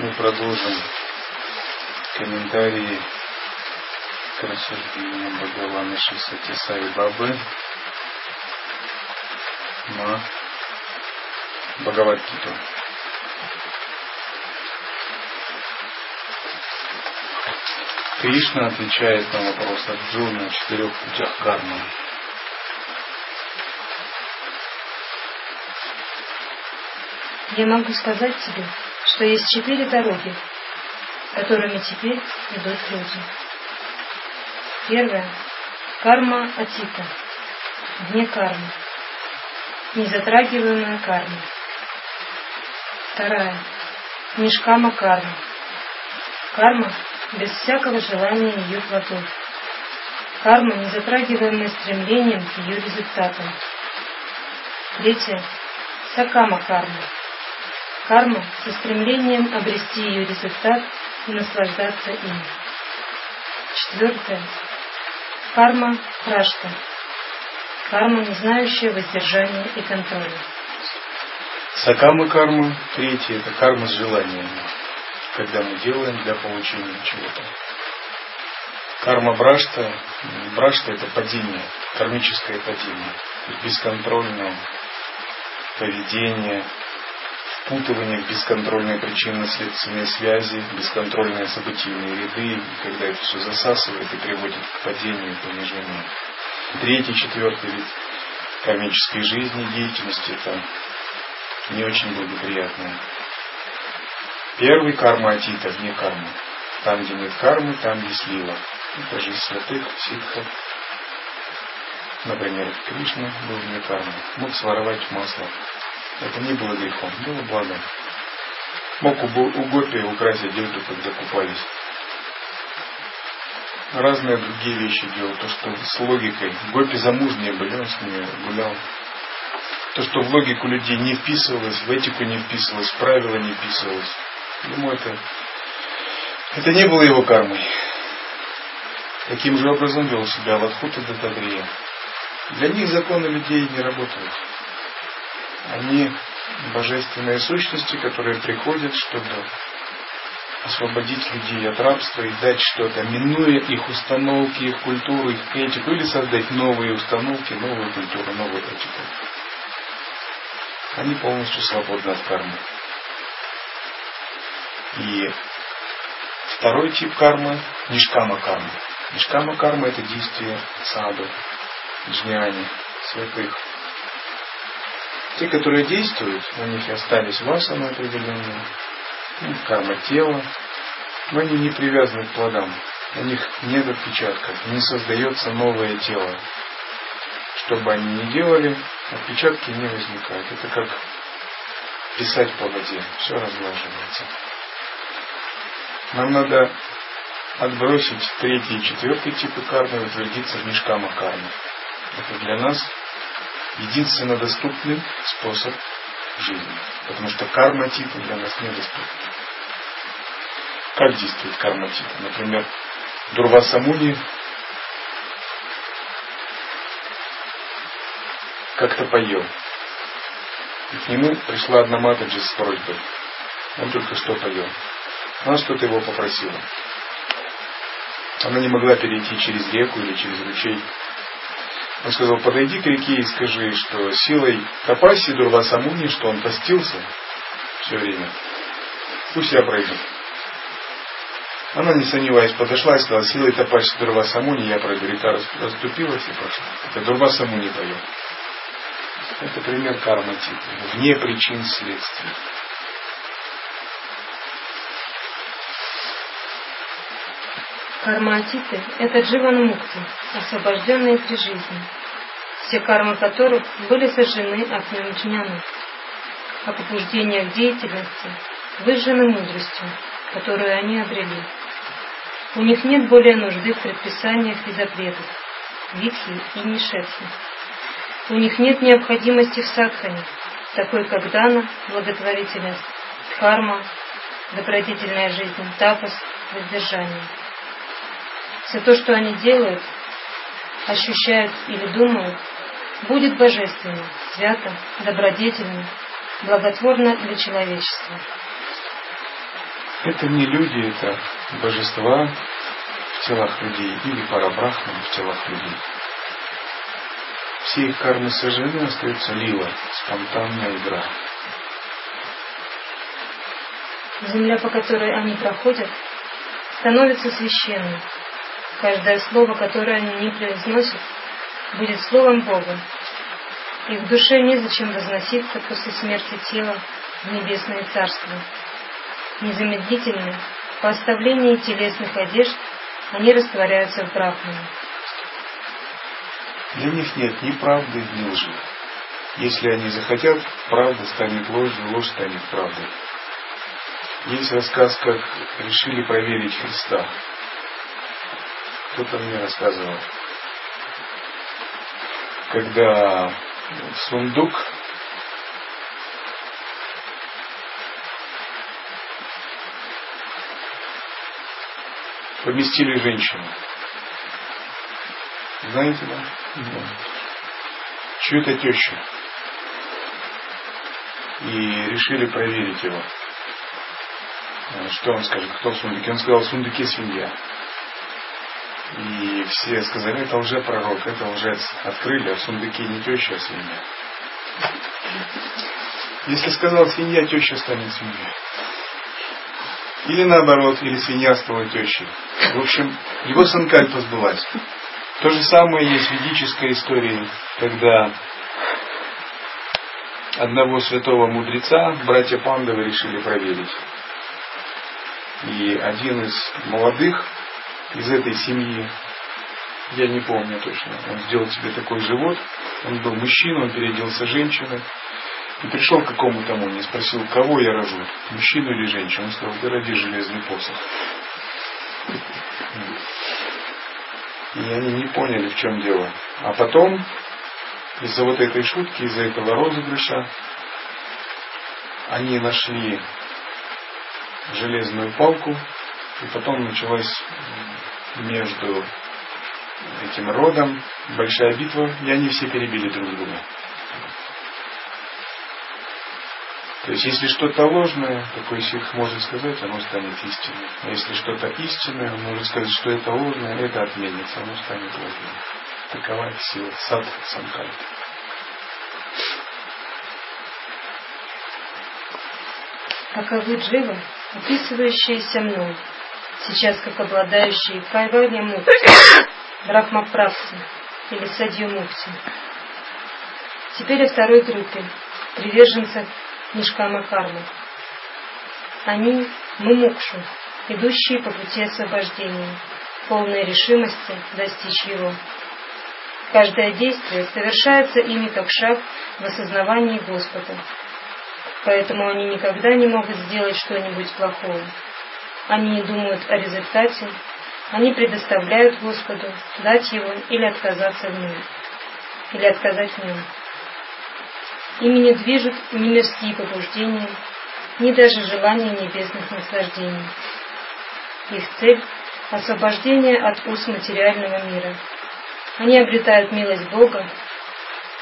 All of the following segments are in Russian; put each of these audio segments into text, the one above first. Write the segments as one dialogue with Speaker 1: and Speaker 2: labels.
Speaker 1: Мы продолжим комментарии к рассуждениям Бхагавана Шисати Саи Бабы на Бхагавадгиту. Кришна отвечает на вопрос Арджуна о четырех путях кармы.
Speaker 2: Я могу сказать тебе, что есть четыре дороги, которыми теперь идут люди. Первая – карма Атита, вне кармы, незатрагиваемая карма. Вторая – Нишкама карма, карма без всякого желания ее плодов. Карма, не затрагиваемая стремлением к ее результатам. Третья – Сакама карма, карма со стремлением обрести ее результат и наслаждаться им. Четвертое. Карма прашта. Карма, не знающая воздержания и контроля.
Speaker 1: Сакама карма, третье, это карма с желаниями, когда мы делаем для получения чего-то. Карма брашта, брашта это падение, кармическое падение, бесконтрольное поведение, впутывание в бесконтрольные причинно-следственные связи, бесконтрольные событийные ряды, когда это все засасывает и приводит к падению понижению. Третий, четвертый вид кармической жизни, деятельности, это не очень благоприятное. Первый карма атита, вне кармы. Там, где нет кармы, там есть лила. Это жизнь святых, ситхов. Например, Кришна был вне кармы. Мог своровать масло это не было грехом, было благом. Мог у Гопи украсть одежду, когда купались. Разные другие вещи делал. То, что с логикой. Гопи замужние были, он с ними гулял. То, что в логику людей не вписывалось, в этику не вписывалось, в правила не вписывалось. Ему это, это не было его кармой. Таким же образом вел себя Ватхута Датадрия. Для них законы людей не работают. Они божественные сущности, которые приходят, чтобы освободить людей от рабства и дать что-то, минуя их установки, их культуру, их этику, или создать новые установки, новую культуру, новую этику. Они полностью свободны от кармы. И второй тип кармы – нишкама карма. Нишкама карма – это действие саду, джняни, святых. Те, которые действуют, у них остались васаны определенные, карма тела, но они не привязаны к плодам. У них нет отпечатков, не создается новое тело. Что бы они ни делали, отпечатки не возникают. Это как писать по воде, все разглаживается. Нам надо отбросить третий и четвертый типы кармы и утвердиться в нишкама кармы. Это для нас единственно доступный способ жизни. Потому что карма типа для нас недоступна. Как действует карма типа? Например, Дурвасамуни как-то поел. И к нему пришла одна Матаджи с просьбой. Он только что поел. Она что-то его попросила. Она не могла перейти через реку или через ручей. Он сказал, подойди к реке и скажи, что силой Тапаси Дурвасамуни, что он постился все время, пусть я пройду. Она, не сомневаясь, подошла и сказала, силой Тапаси Дурвасамуни я пройду. Река расступилась и прошла. Это Дурвасамуни поет. Это пример кармы типа, вне причин следствий.
Speaker 2: Карма-атиты – это дживан-мукти, освобожденные при жизни, все кармы которых были сожжены огнем джняны, а побуждения к деятельности выжжены мудростью, которую они обрели. У них нет более нужды в предписаниях и запретах, витхи и нишетхи. У них нет необходимости в садхане, такой как дана, благотворительность, карма, добродетельная жизнь, тапас, воздержание. Все то, что они делают, ощущают или думают, будет божественно, свято, добродетельно, благотворно для человечества.
Speaker 1: Это не люди, это божества в телах людей или парабрахман в телах людей. Все их кармы сожжены, остается лила, спонтанная игра.
Speaker 2: Земля, по которой они проходят, становится священной. Каждое слово, которое они не произносят, будет словом Бога. И в душе незачем возноситься после смерти тела в небесное царство. Незамедлительно, по оставлении телесных одежд, они растворяются в Брахмане.
Speaker 1: Для них нет ни правды, ни лжи. Если они захотят, правда станет ложью, ложь станет правдой. Есть рассказ, как решили проверить Христа. Кто-то мне рассказывал. Когда сундук поместили женщину. Знаете, да? Да. Чью-то тещу. И решили проверить его. Что он скажет, кто в сундуке? Он сказал, в сундуке свинья. И все сказали, это уже пророк, это лжец. Открыли, а в сундуке не теща, а свинья. Если сказал свинья, теща станет свиньей. Или наоборот, или свинья стала тещей. В общем, его санкальпа сбылась. То же самое есть в ведической истории, когда одного святого мудреца братья Пандавы решили проверить. И один из молодых из этой семьи, я не помню точно, он сделал себе такой живот, он был мужчина, он переоделся женщиной, и пришел к какому-то не спросил, кого я рожу, мужчину или женщину. Он сказал, ты роди железный посох. И они не поняли, в чем дело. А потом, из-за вот этой шутки, из-за этого розыгрыша, они нашли железную палку, и потом началась между этим родом большая битва, и они все перебили друг друга. То есть, если что-то ложное, такой сих может сказать, оно станет истиной. А если что-то истинное, он может сказать, что это ложное, это отменится, оно станет ложным. Такова сила сад санкальпа.
Speaker 2: Таковы дживы, описывающиеся мной, сейчас как обладающие кайварья мукти, брахмапрапти или садью мукти. Теперь о второй группе, приверженцев Нишкама Кармы. Они – мумукшу, идущие по пути освобождения, полной решимости достичь его. Каждое действие совершается ими как шаг в осознавании Господа. Поэтому они никогда не могут сделать что-нибудь плохое. Они не думают о результате, они предоставляют Господу дать его или отказаться в нем, или отказать в нем. Ими не движут ни мирские побуждения, ни даже желания небесных наслаждений. Их цель – освобождение от уз материального мира. Они обретают милость Бога,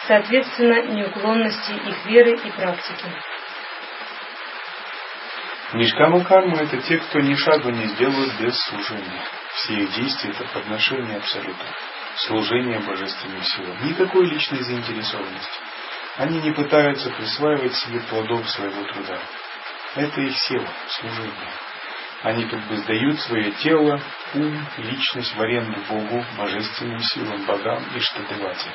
Speaker 2: соответственно, неуклонности их веры и практики.
Speaker 1: Нишкама карма – это те, кто ни шагу не сделают без служения. Все их действия – это подношение Абсолюта, служение божественным силам. Никакой личной заинтересованности. Они не пытаются присваивать себе плодов своего труда. Это их сила, служение. Они как бы сдают свое тело, ум, личность в аренду Богу, божественным силам, богам и штадевате.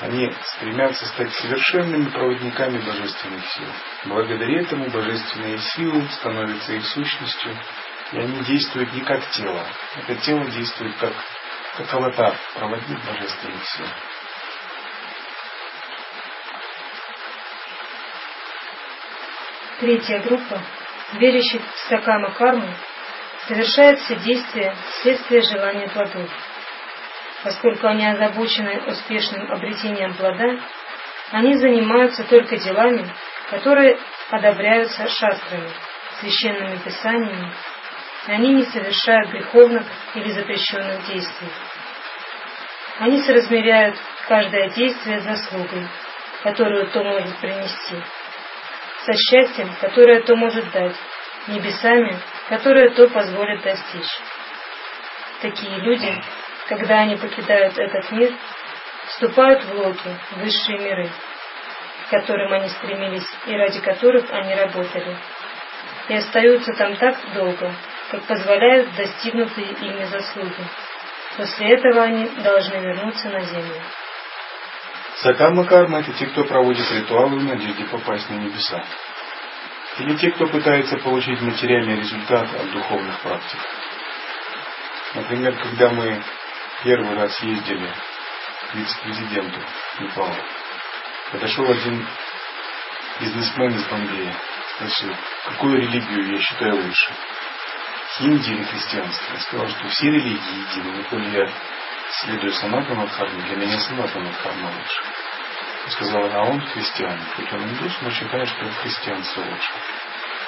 Speaker 1: Они стремятся стать совершенными проводниками божественных сил. Благодаря этому божественные силы становятся их сущностью, и они действуют не как тело. Это тело действует как, как аватар, проводник божественных сил.
Speaker 2: Третья группа, верящих в стакама карму, совершает все действия вследствие желания плодов. Поскольку они озабочены успешным обретением плода, они занимаются только делами, которые одобряются шастрами, священными писаниями, и они не совершают греховных или запрещенных действий. Они соразмеряют каждое действие заслугой, которую то может принести со счастьем, которое то может дать, небесами, которые то позволят достичь. Такие люди, когда они покидают этот мир, вступают в локи, высшие миры, к которым они стремились и ради которых они работали, и остаются там так долго, как позволяют достигнутые ими заслуги. После этого они должны вернуться на землю.
Speaker 1: Сакама карма – это те, кто проводит ритуалы в надежде попасть на небеса. Или те, кто пытается получить материальный результат от духовных практик. Например, когда мы первый раз ездили к вице-президенту Непала, подошел один бизнесмен из Бомбея, спросил, какую религию я считаю лучше, хинди или христианство. Я сказал, что все религии едины, но коли я следую Санатану Дхарме, для меня Санатану Дхарма лучше. Я сказал, а он христианин, хоть он индус, но считает, что христианство лучше.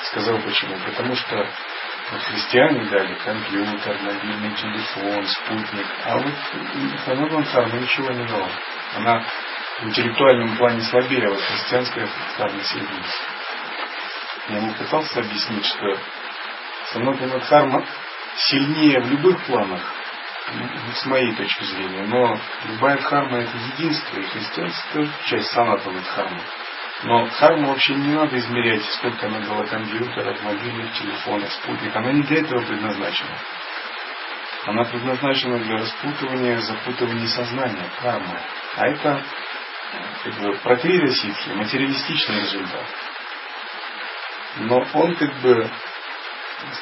Speaker 1: Сказал почему? Потому что христиане дали компьютер, мобильный телефон, спутник, а вот Санатана Дхарма ничего не дала. Она в интеллектуальном плане слабее, а вот христианская Дхарма сильнее. Я ему пытался объяснить, что Санатана Дхарма сильнее в любых планах, с моей точки зрения, но любая дхарма это единство, и христианство тоже часть санатана дхармы. Но дхарму вообще не надо измерять, сколько она дала компьютеров, мобильных телефонов, спутников. Она не для этого предназначена. Она предназначена для распутывания, запутывания сознания, кармы. А это как бы, прокрита ситхи, материалистичный результат. Но он как бы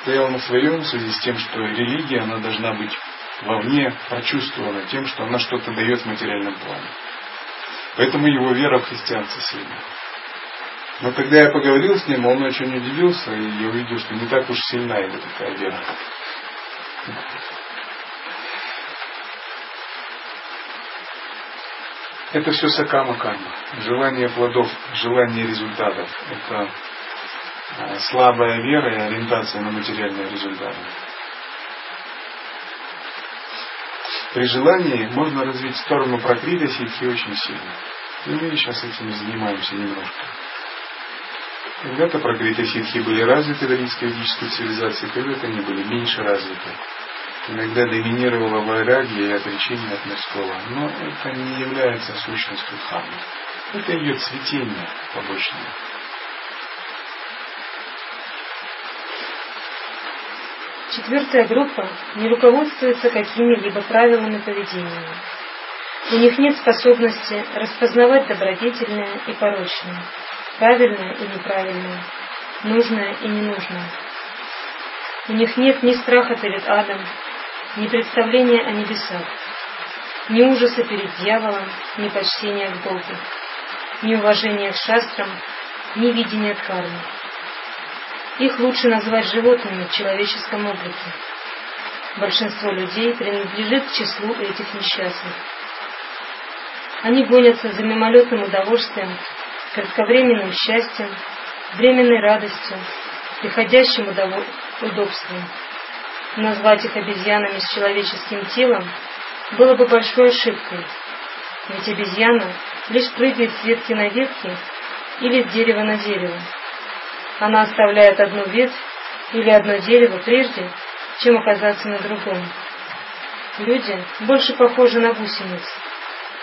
Speaker 1: стоял на своем в связи с тем, что религия, она должна быть вовне прочувствована тем, что она что-то дает в материальном плане. Поэтому его вера в христианство сильна. Но когда я поговорил с ним, он очень удивился, и я увидел, что не так уж сильна его такая вера. Это все сакама карма. Желание плодов, желание результатов. Это а, слабая вера и ориентация на материальные результаты. При желании можно развить сторону прокрита ситхи очень сильно. И мы сейчас этим занимаемся немножко. Когда-то прокриты ситхи были развиты в индийской ведической цивилизации, когда-то они были меньше развиты. Иногда доминировала вайрагия и отречение от мирского. Но это не является сущностью дхармы. Это ее цветение побочное.
Speaker 2: Четвертая группа не руководствуется какими-либо правилами поведения. У них нет способности распознавать добродетельное и порочное, правильное и неправильное, нужное и ненужное. У них нет ни страха перед адом, ни представления о небесах, ни ужаса перед дьяволом, ни почтения к Богу, ни уважения к шастрам, ни видения к карме. Их лучше назвать животными в человеческом облике. Большинство людей принадлежит к числу этих несчастных. Они гонятся за мимолетным удовольствием, кратковременным счастьем, временной радостью, приходящим удобством. Назвать их обезьянами с человеческим телом было бы большой ошибкой, ведь обезьяна лишь прыгает с ветки на ветки или с дерева на дерево она оставляет одну ветвь или одно дерево прежде, чем оказаться на другом. Люди больше похожи на гусениц,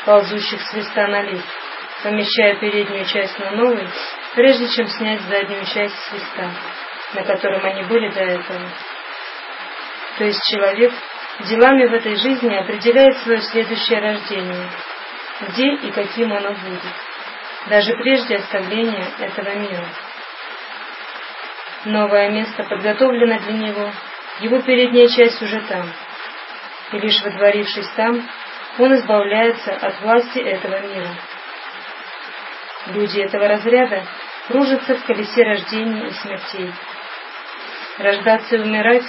Speaker 2: ползущих с листа на лист, помещая переднюю часть на новый, прежде чем снять заднюю часть с листа, на котором они были до этого. То есть человек делами в этой жизни определяет свое следующее рождение, где и каким оно будет, даже прежде оставления этого мира. Новое место подготовлено для него, его передняя часть уже там. И лишь водворившись там, он избавляется от власти этого мира. Люди этого разряда кружатся в колесе рождений и смертей. Рождаться и умирать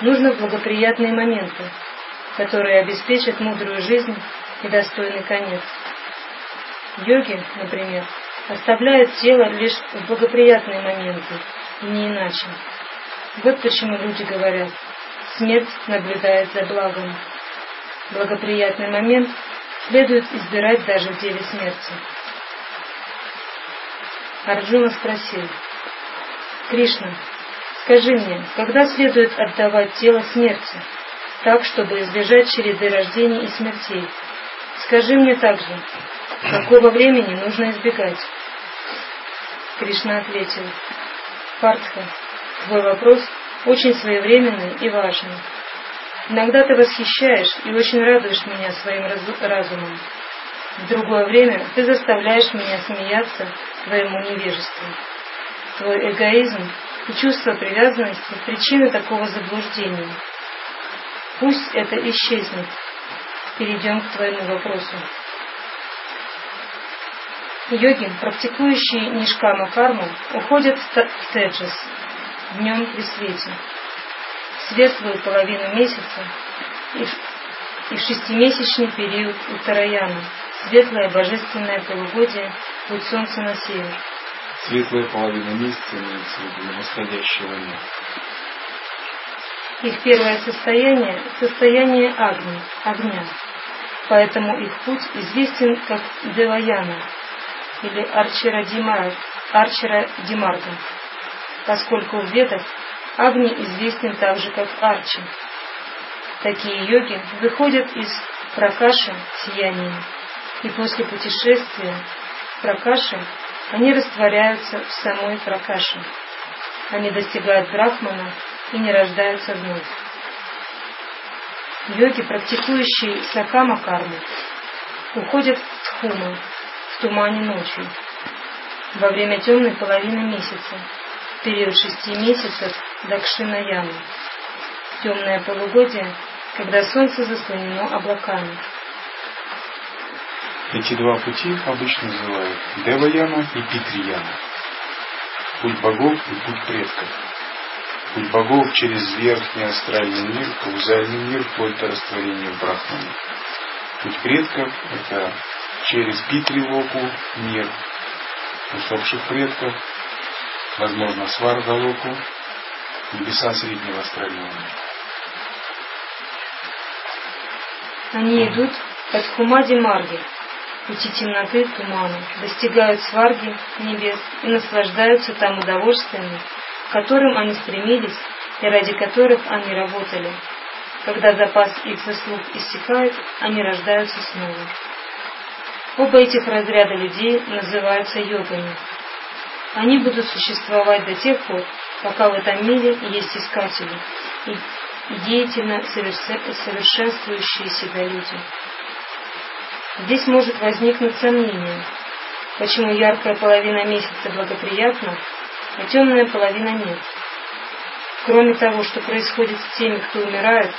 Speaker 2: нужно в благоприятные моменты, которые обеспечат мудрую жизнь и достойный конец. Йоги, например, оставляют тело лишь в благоприятные моменты, и не иначе. Вот почему люди говорят, смерть наблюдает за благом. Благоприятный момент следует избирать даже в деле смерти. Арджуна спросил, Кришна, Скажи мне, когда следует отдавать тело смерти, так, чтобы избежать череды рождений и смертей? Скажи мне также, какого времени нужно избегать? Кришна ответил, Партха, твой вопрос очень своевременный и важный. Иногда ты восхищаешь и очень радуешь меня своим разумом. В другое время ты заставляешь меня смеяться твоему невежеству. Твой эгоизм и чувство привязанности – причины такого заблуждения. Пусть это исчезнет. Перейдем к твоему вопросу. Йоги, практикующие нишкама карму, уходят в теджес, днем при свете, светлую половину месяца и в шестимесячный период Уттараяна, светлое божественное полугодие, путь солнца на север.
Speaker 1: Светлая половина месяца имеется в виду восходящего дня.
Speaker 2: Их первое состояние – состояние огня, огня. Поэтому их путь известен как Деваяна или Арчера Димарга, Арчера Димарга, поскольку в Ведах Агни известен также как Арчи. Такие йоги выходят из пракаши сияния, и после путешествия в пракаши они растворяются в самой пракаше. Они достигают брахмана и не рождаются вновь. Йоги, практикующие сакама карму, уходят в тхуму, в тумане ночью, во время темной половины месяца, в период шести месяцев Дакшина Ямы. Темное полугодие, когда солнце заслонено облаками.
Speaker 1: Эти два пути обычно называют Деваяна и Питрияна. Путь богов и путь предков. Путь богов через верхний астральный мир, каузальный мир, вплоть до растворения Брахмане. Путь предков – это через Питрилоку мир усопших предков, возможно, Сваргалоку, небеса среднего астрального мира.
Speaker 2: Они идут от Хумади Марги, пути темноты, тумана, достигают сварги небес и наслаждаются там удовольствиями, к которым они стремились и ради которых они работали. Когда запас их заслуг иссякает, они рождаются снова. Оба этих разряда людей называются йогами. Они будут существовать до тех пор, пока в этом мире есть искатели и деятельно совершенствующие себя люди. Здесь может возникнуть сомнение, почему яркая половина месяца благоприятна, а темная половина нет. Кроме того, что происходит с теми, кто умирает,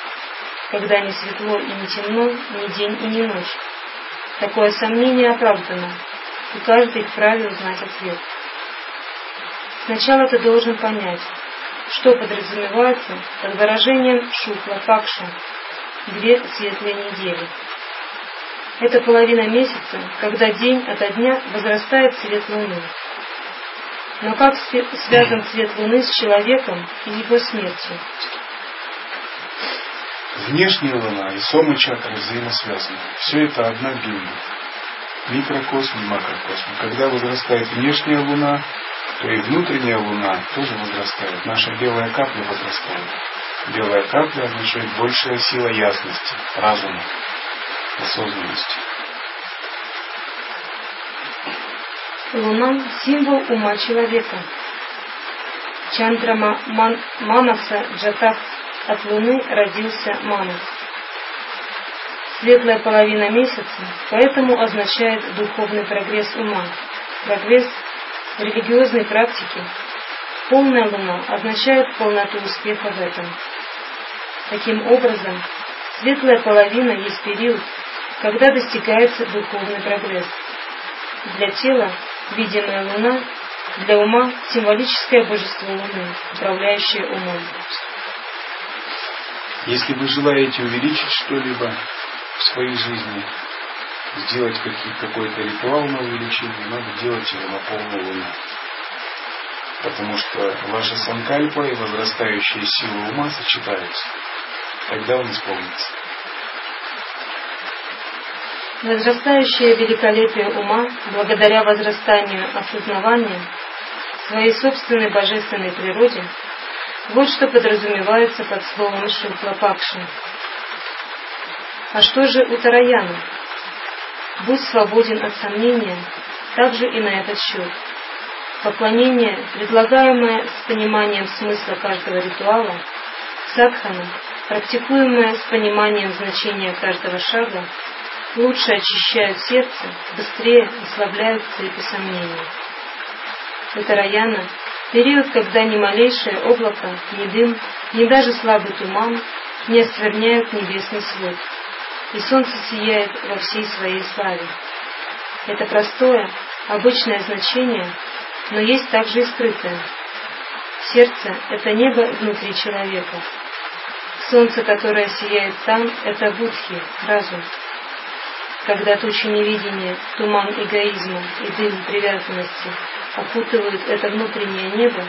Speaker 2: когда не светло и не темно, ни день и ни ночь. Такое сомнение оправдано, и каждый вправе узнать ответ. Сначала ты должен понять, что подразумевается под выражением шукла пакша, две светлые недели. Это половина месяца, когда день ото дня возрастает цвет луны. Но как связан цвет луны с человеком и его смертью?
Speaker 1: Внешняя луна и сома чакры взаимосвязаны. Все это одна бимба. Микрокосм и макрокосм. Когда возрастает внешняя луна, то и внутренняя луна тоже возрастает. Наша белая капля возрастает. Белая капля означает большая сила ясности, разума, осознанности.
Speaker 2: Луна – символ ума человека. Чандрама Ман, Манаса Джатах от Луны родился Манас. Светлая половина месяца поэтому означает духовный прогресс ума, прогресс религиозной практике полная луна означает полноту успеха в этом. Таким образом, светлая половина есть период, когда достигается духовный прогресс. Для тела видимая луна, для ума символическое божество луны, управляющее умом.
Speaker 1: Если вы желаете увеличить что-либо в своей жизни, сделать какой-то ритуал на увеличение, надо делать его на полную луну. Потому что ваша санкальпа и возрастающая сила ума сочетаются. Тогда он исполнится.
Speaker 2: Возрастающее великолепие ума, благодаря возрастанию осознавания своей собственной божественной природе, Вот что подразумевается под словом Шилклапакши. А что же у Тараяна? Будь свободен от сомнения, также и на этот счет. Поклонение, предлагаемое с пониманием смысла каждого ритуала, садхана, практикуемое с пониманием значения каждого шага, лучше очищают сердце, быстрее ослабляют цепи сомнений. У Тараяна период, когда ни малейшее облако, ни дым, ни даже слабый туман не оскверняют небесный свод, и солнце сияет во всей своей славе. Это простое, обычное значение, но есть также и скрытое. Сердце – это небо внутри человека. Солнце, которое сияет там, это будхи, разум. Когда тучи невидения, туман эгоизма и дым привязанности окутывают это внутреннее небо,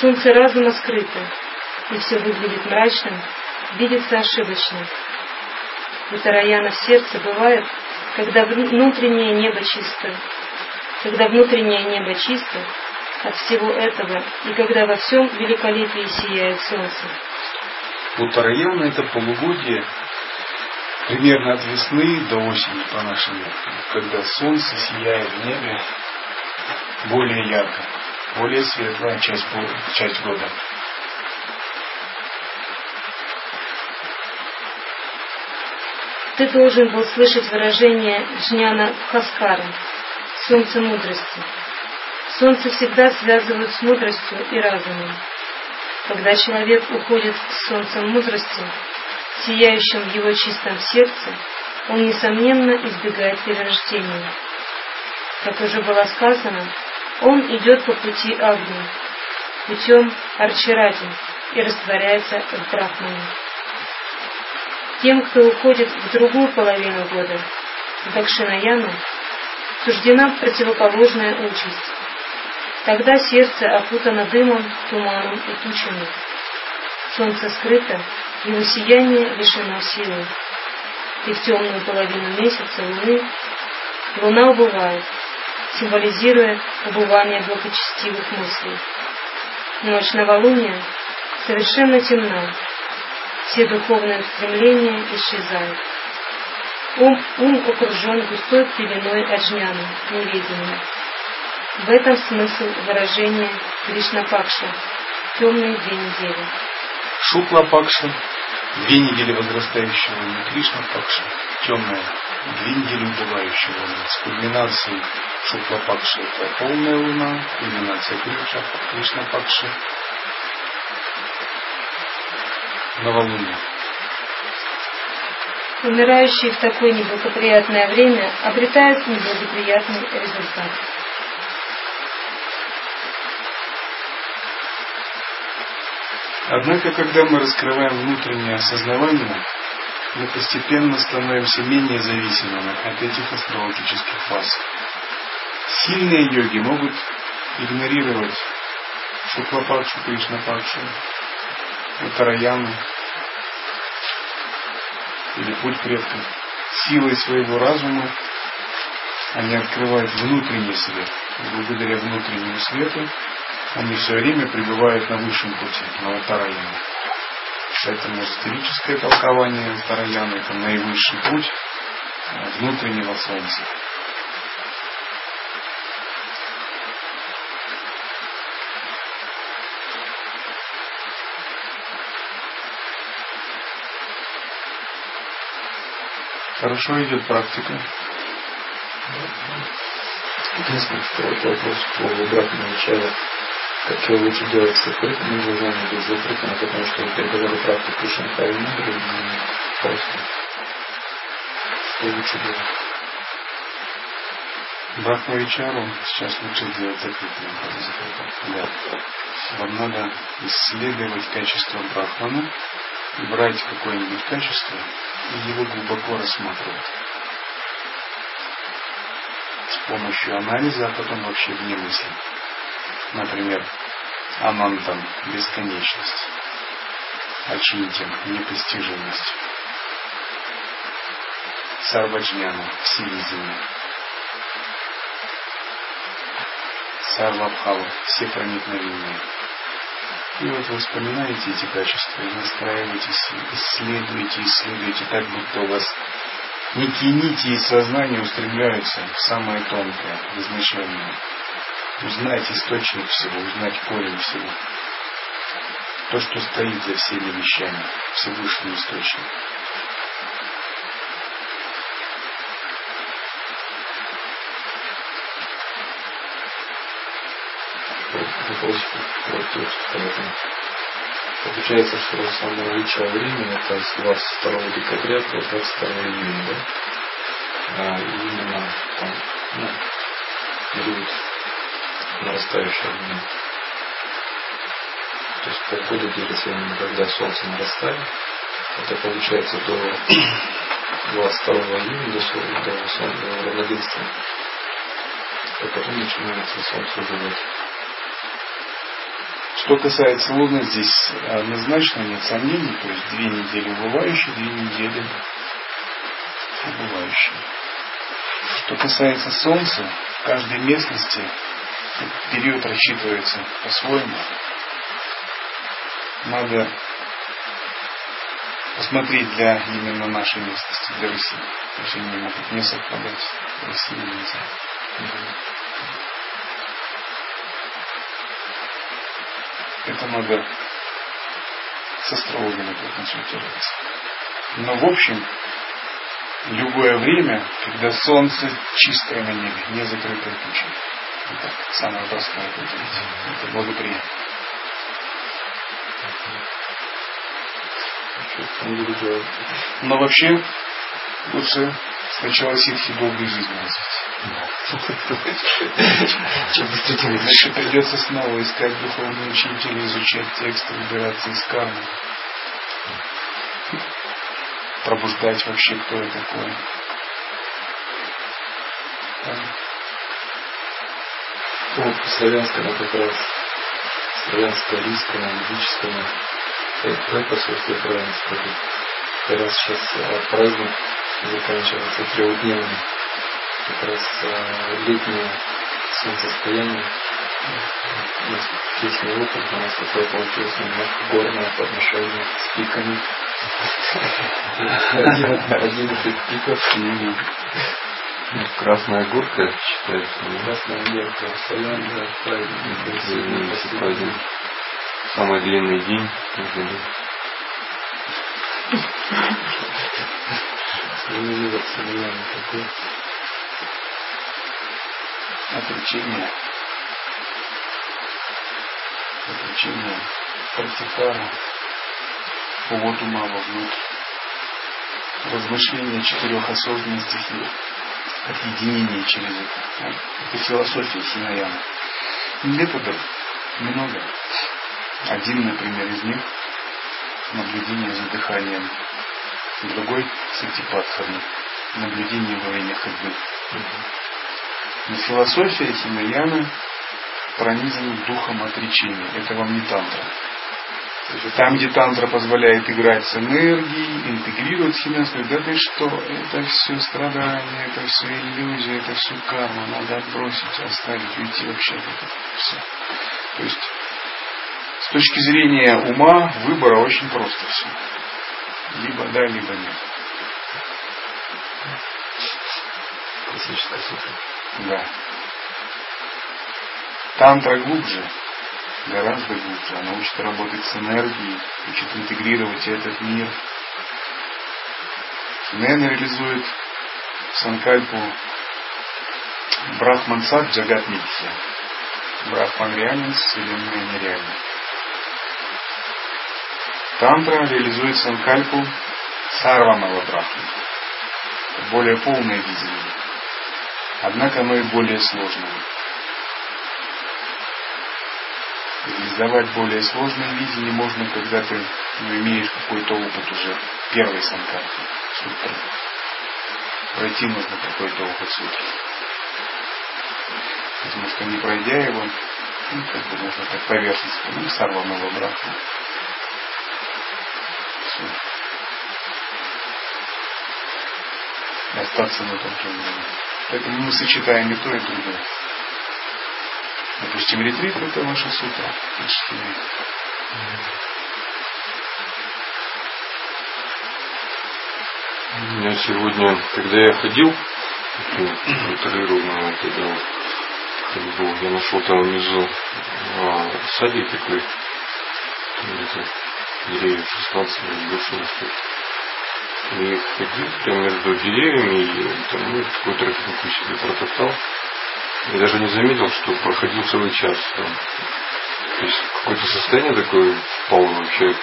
Speaker 2: солнце разума скрыто, и все выглядит мрачным, видится ошибочно. У Тараяна в сердце бывает, когда внутреннее небо чисто, когда внутреннее небо чисто от всего этого, и когда во всем великолепии сияет солнце.
Speaker 1: У Тараяна это полугодие примерно от весны до осени по нашему, когда солнце сияет в небе более ярко, более светлая часть, часть года.
Speaker 2: Ты должен был слышать выражение Джняна Хаскара «Солнце мудрости». Солнце всегда связывают с мудростью и разумом. Когда человек уходит с солнцем мудрости, сияющим в его чистом сердце, он, несомненно, избегает перерождения. Как уже было сказано, он идет по пути Агни, путем Арчиради и растворяется в Брахмане. Тем, кто уходит в другую половину года, в Дакшинаяну, суждена противоположная участь. Тогда сердце опутано дымом, туманом и тучами. Солнце скрыто, его сияние лишено силы. И в темную половину месяца луны луна убывает, символизируя убывание благочестивых мыслей. Ночь новолуния совершенно темна, все духовные стремления исчезают. Ум, ум окружен густой пеленой аджняна, неведения. В этом смысл выражения Кришна-пакша – темный день недели.
Speaker 1: Шукла-пакша – две недели возрастающего луны, Кришна-пакша – темная, две недели убывающего луны. С кульминацией Шукла-пакша – это полная луна, кульминация Кришна-пакша новолуние.
Speaker 2: Умирающие в такое неблагоприятное время обретают неблагоприятный результат.
Speaker 1: Однако, когда мы раскрываем внутреннее осознавание, мы постепенно становимся менее зависимыми от этих астрологических фаз. Сильные йоги могут игнорировать Шуклапакшу, Кришнапакшу, Утараяну или путь предков. Силой своего разума они открывают внутренний свет. Благодаря внутреннему свету они все время пребывают на высшем пути, на Утараяне. Поэтому эзотерическое толкование Утараяна – это наивысший путь внутреннего Солнца. Хорошо идет практика.
Speaker 3: Единственный вопрос по обратному началу. Как его лучше делать с закрытыми глазами, без закрытыми, потому что практику Шанкари Мудры и просто. Что лучше делать?
Speaker 1: Брахмавичару сейчас лучше сделать закрытым. Да. Вам надо исследовать качество Брахмана, брать какое-нибудь качество и его глубоко рассматривать. С помощью анализа, а потом вообще вне мысли. Например, Анантам – бесконечность, Ачинтин – непостижимость, Сарваджняна – всевидение, Сарвабхава – все проникновения. И вот вы вспоминаете эти качества и настраиваетесь, исследуете, исследуете так, будто у вас некие нити из сознания устремляются в самое тонкое, изначальное. Узнать источник всего, узнать корень всего. То, что стоит за всеми вещами, Всевышний источник.
Speaker 3: Получается, что самое лучшее время это с 22 декабря по 22 июня, да? А именно там, ну, период нарастающего времени. То есть по ходу именно когда солнце нарастает. Это получается до 22 июня, до, до, до равноденствия. И потом начинается солнце убывать.
Speaker 1: Что касается Луны, здесь однозначно нет сомнений, то есть две недели убывающие, две недели убывающие. Что касается Солнца, в каждой местности период рассчитывается по-своему. Надо посмотреть для именно нашей местности, для России. Есть они могут не совпадать. России нельзя. Это надо с астрологами проконсультироваться. Но в общем, любое время, когда солнце чистое на небе, не закрытое тучей. Это самое простое определить. Это благоприятно. Но вообще лучше сначала ситхи долгой жизни развить. Иначе придется снова искать духовные учителя, изучать тексты, выбираться из кармы. Пробуждать вообще, кто я такой.
Speaker 3: Ну, славянскому как раз, славянско-рийскому, ведическому, эпосу, если правильно сказать, как раз сейчас праздник заканчивается трехдневный, как раз летнее солнцестояние. У нас песня опыт у нас такое получилось немножко горное по отношению с пиками. 11 пиков
Speaker 4: Красная горка считается.
Speaker 3: Красная горка, Саян, да, правильно.
Speaker 4: Самый длинный день.
Speaker 3: Знаменитый Саян такой.
Speaker 1: Отречение. Отречение Практикара. Увод ума вовнутрь. Размышления четырех осознанных стихий объединение через это. Это философия Хинаяна. Методов много. Один, например, из них наблюдение за дыханием. Другой сатипатхами. Наблюдение во время ходьбы. Но философия Хинаяна пронизана духом отречения. Это вам не тантра. Там, где тантра позволяет играть с энергией, интегрировать химию, да ты что, это все страдания, это все иллюзия, это все карма, надо отбросить, оставить, уйти вообще от этого. Все. То есть, с точки зрения ума, выбора очень просто все. Либо да, либо нет.
Speaker 3: Классическая сутра.
Speaker 1: Да. Тантра глубже, гораздо глубже. Она учит работать с энергией, учит интегрировать этот мир. Нэн реализует санкальпу Брахман Сад Джагат Митхи. Брахман реален, Вселенная нереальна. Тантра реализует санкальпу Сарвамала Брахман. Более полное видение. Однако оно и более сложное. Реализовать более сложное видение можно, когда ты ну, имеешь какой-то опыт уже первой санкарты, сутры. Пройти нужно какой-то опыт сутры. Потому что не пройдя его, ну, как бы можно так поверхностно, ну, сорванного брака. Все. И остаться на том уровне. Поэтому мы сочетаем и то, и другое. Допустим, ретрит это ваша сутра.
Speaker 4: У меня сегодня, когда я ходил, это дело, ходьбу, я нашел там внизу а, садик такой, где-то деревьев 16 или больше растет. И ходил прям между деревьями и там, ну, тропинку себе протоптал. И даже не заметил, что проходил целый час. Там. То есть какое-то состояние такое впало вообще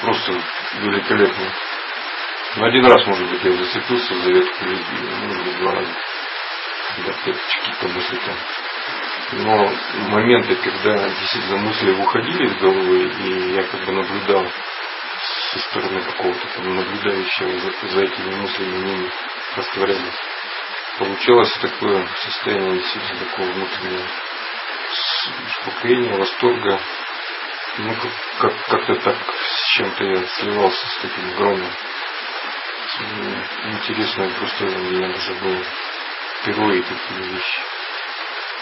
Speaker 4: просто великолепно. Ну, один раз, может быть, я зацепился за ветку, ну, может быть, два раза. Когда какие-то мысли там. Но моменты, когда действительно мысли выходили из головы, и я как бы наблюдал со стороны какого-то там наблюдающего за, за этими мыслями, ними растворялись. Получалось такое состояние действительно такого внутреннего успокоения, восторга. Ну, как, как, как-то так с чем-то я сливался с таким огромным интересно, просто у меня даже было впервые такие вещи.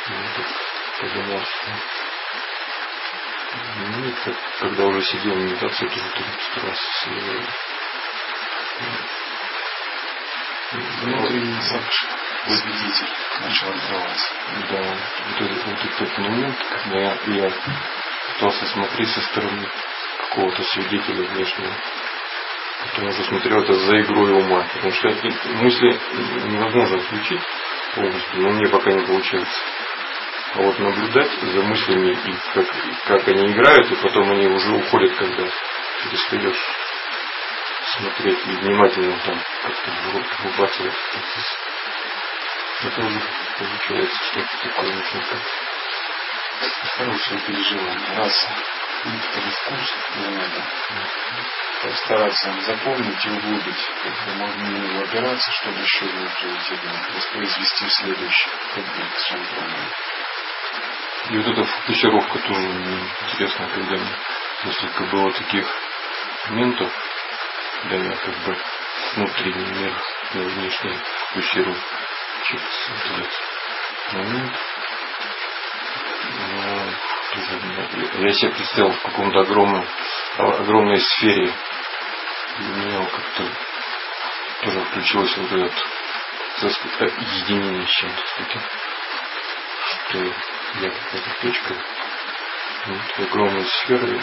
Speaker 4: Я так подумал, что ну, как, когда уже сидел в медитации, тоже тоже старался
Speaker 1: Внутренний свидетель, начал открываться.
Speaker 4: Да, вот, этот, вот этот момент, когда я, я пытался смотреть со стороны какого-то свидетеля внешнего, Потом уже смотрел это за игрой ума. Потому что мысли невозможно отключить полностью, но мне пока не получается. А вот наблюдать за мыслями и как, как они играют, и потом они уже уходят, когда перестаешь смотреть и внимательно там как-то врубаться. Это уже получается что-то такое очень
Speaker 1: Хорошее переживание. Раз некоторый вкус, надо постараться запомнить и углубить, на него опираться, чтобы еще глубже уйти, воспроизвести в следующий, бы синхронно.
Speaker 4: И вот эта фокусировка тоже интересно, когда несколько было таких моментов, когда я как бы внутренний мир на внешний через этот момент. Но тоже, я себе представил в каком-то огромном, огромной сфере у меня как-то тоже включилось вот этот единения с чем-то таким, что я какая-то точка, огромной сферы,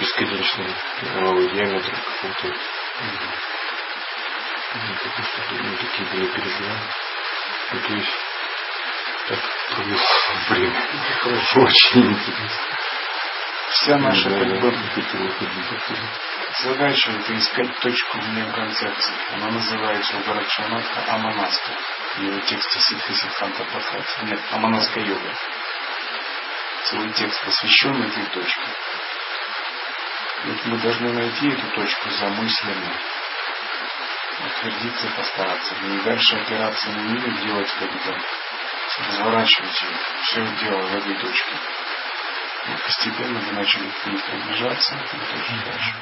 Speaker 4: бесконечной мирового диаметра какого-то. Ну, такие были переживания. Есть так провел время. Хорошо, очень интересно.
Speaker 1: Вся наша как бы задача это искать точку вне концепции. Она называется у Барачанатха Аманаска. В его тексте Ситха Сидханта Патхат. Нет, Аманаска йога. Целый текст посвящен этой точке. Вот мы должны найти эту точку за мыслями, утвердиться, постараться. Не дальше опираться на нее, делать как-то, разворачивать ее. Все дело в этой точке. И постепенно вы начали к ней приближаться, и тоже дальше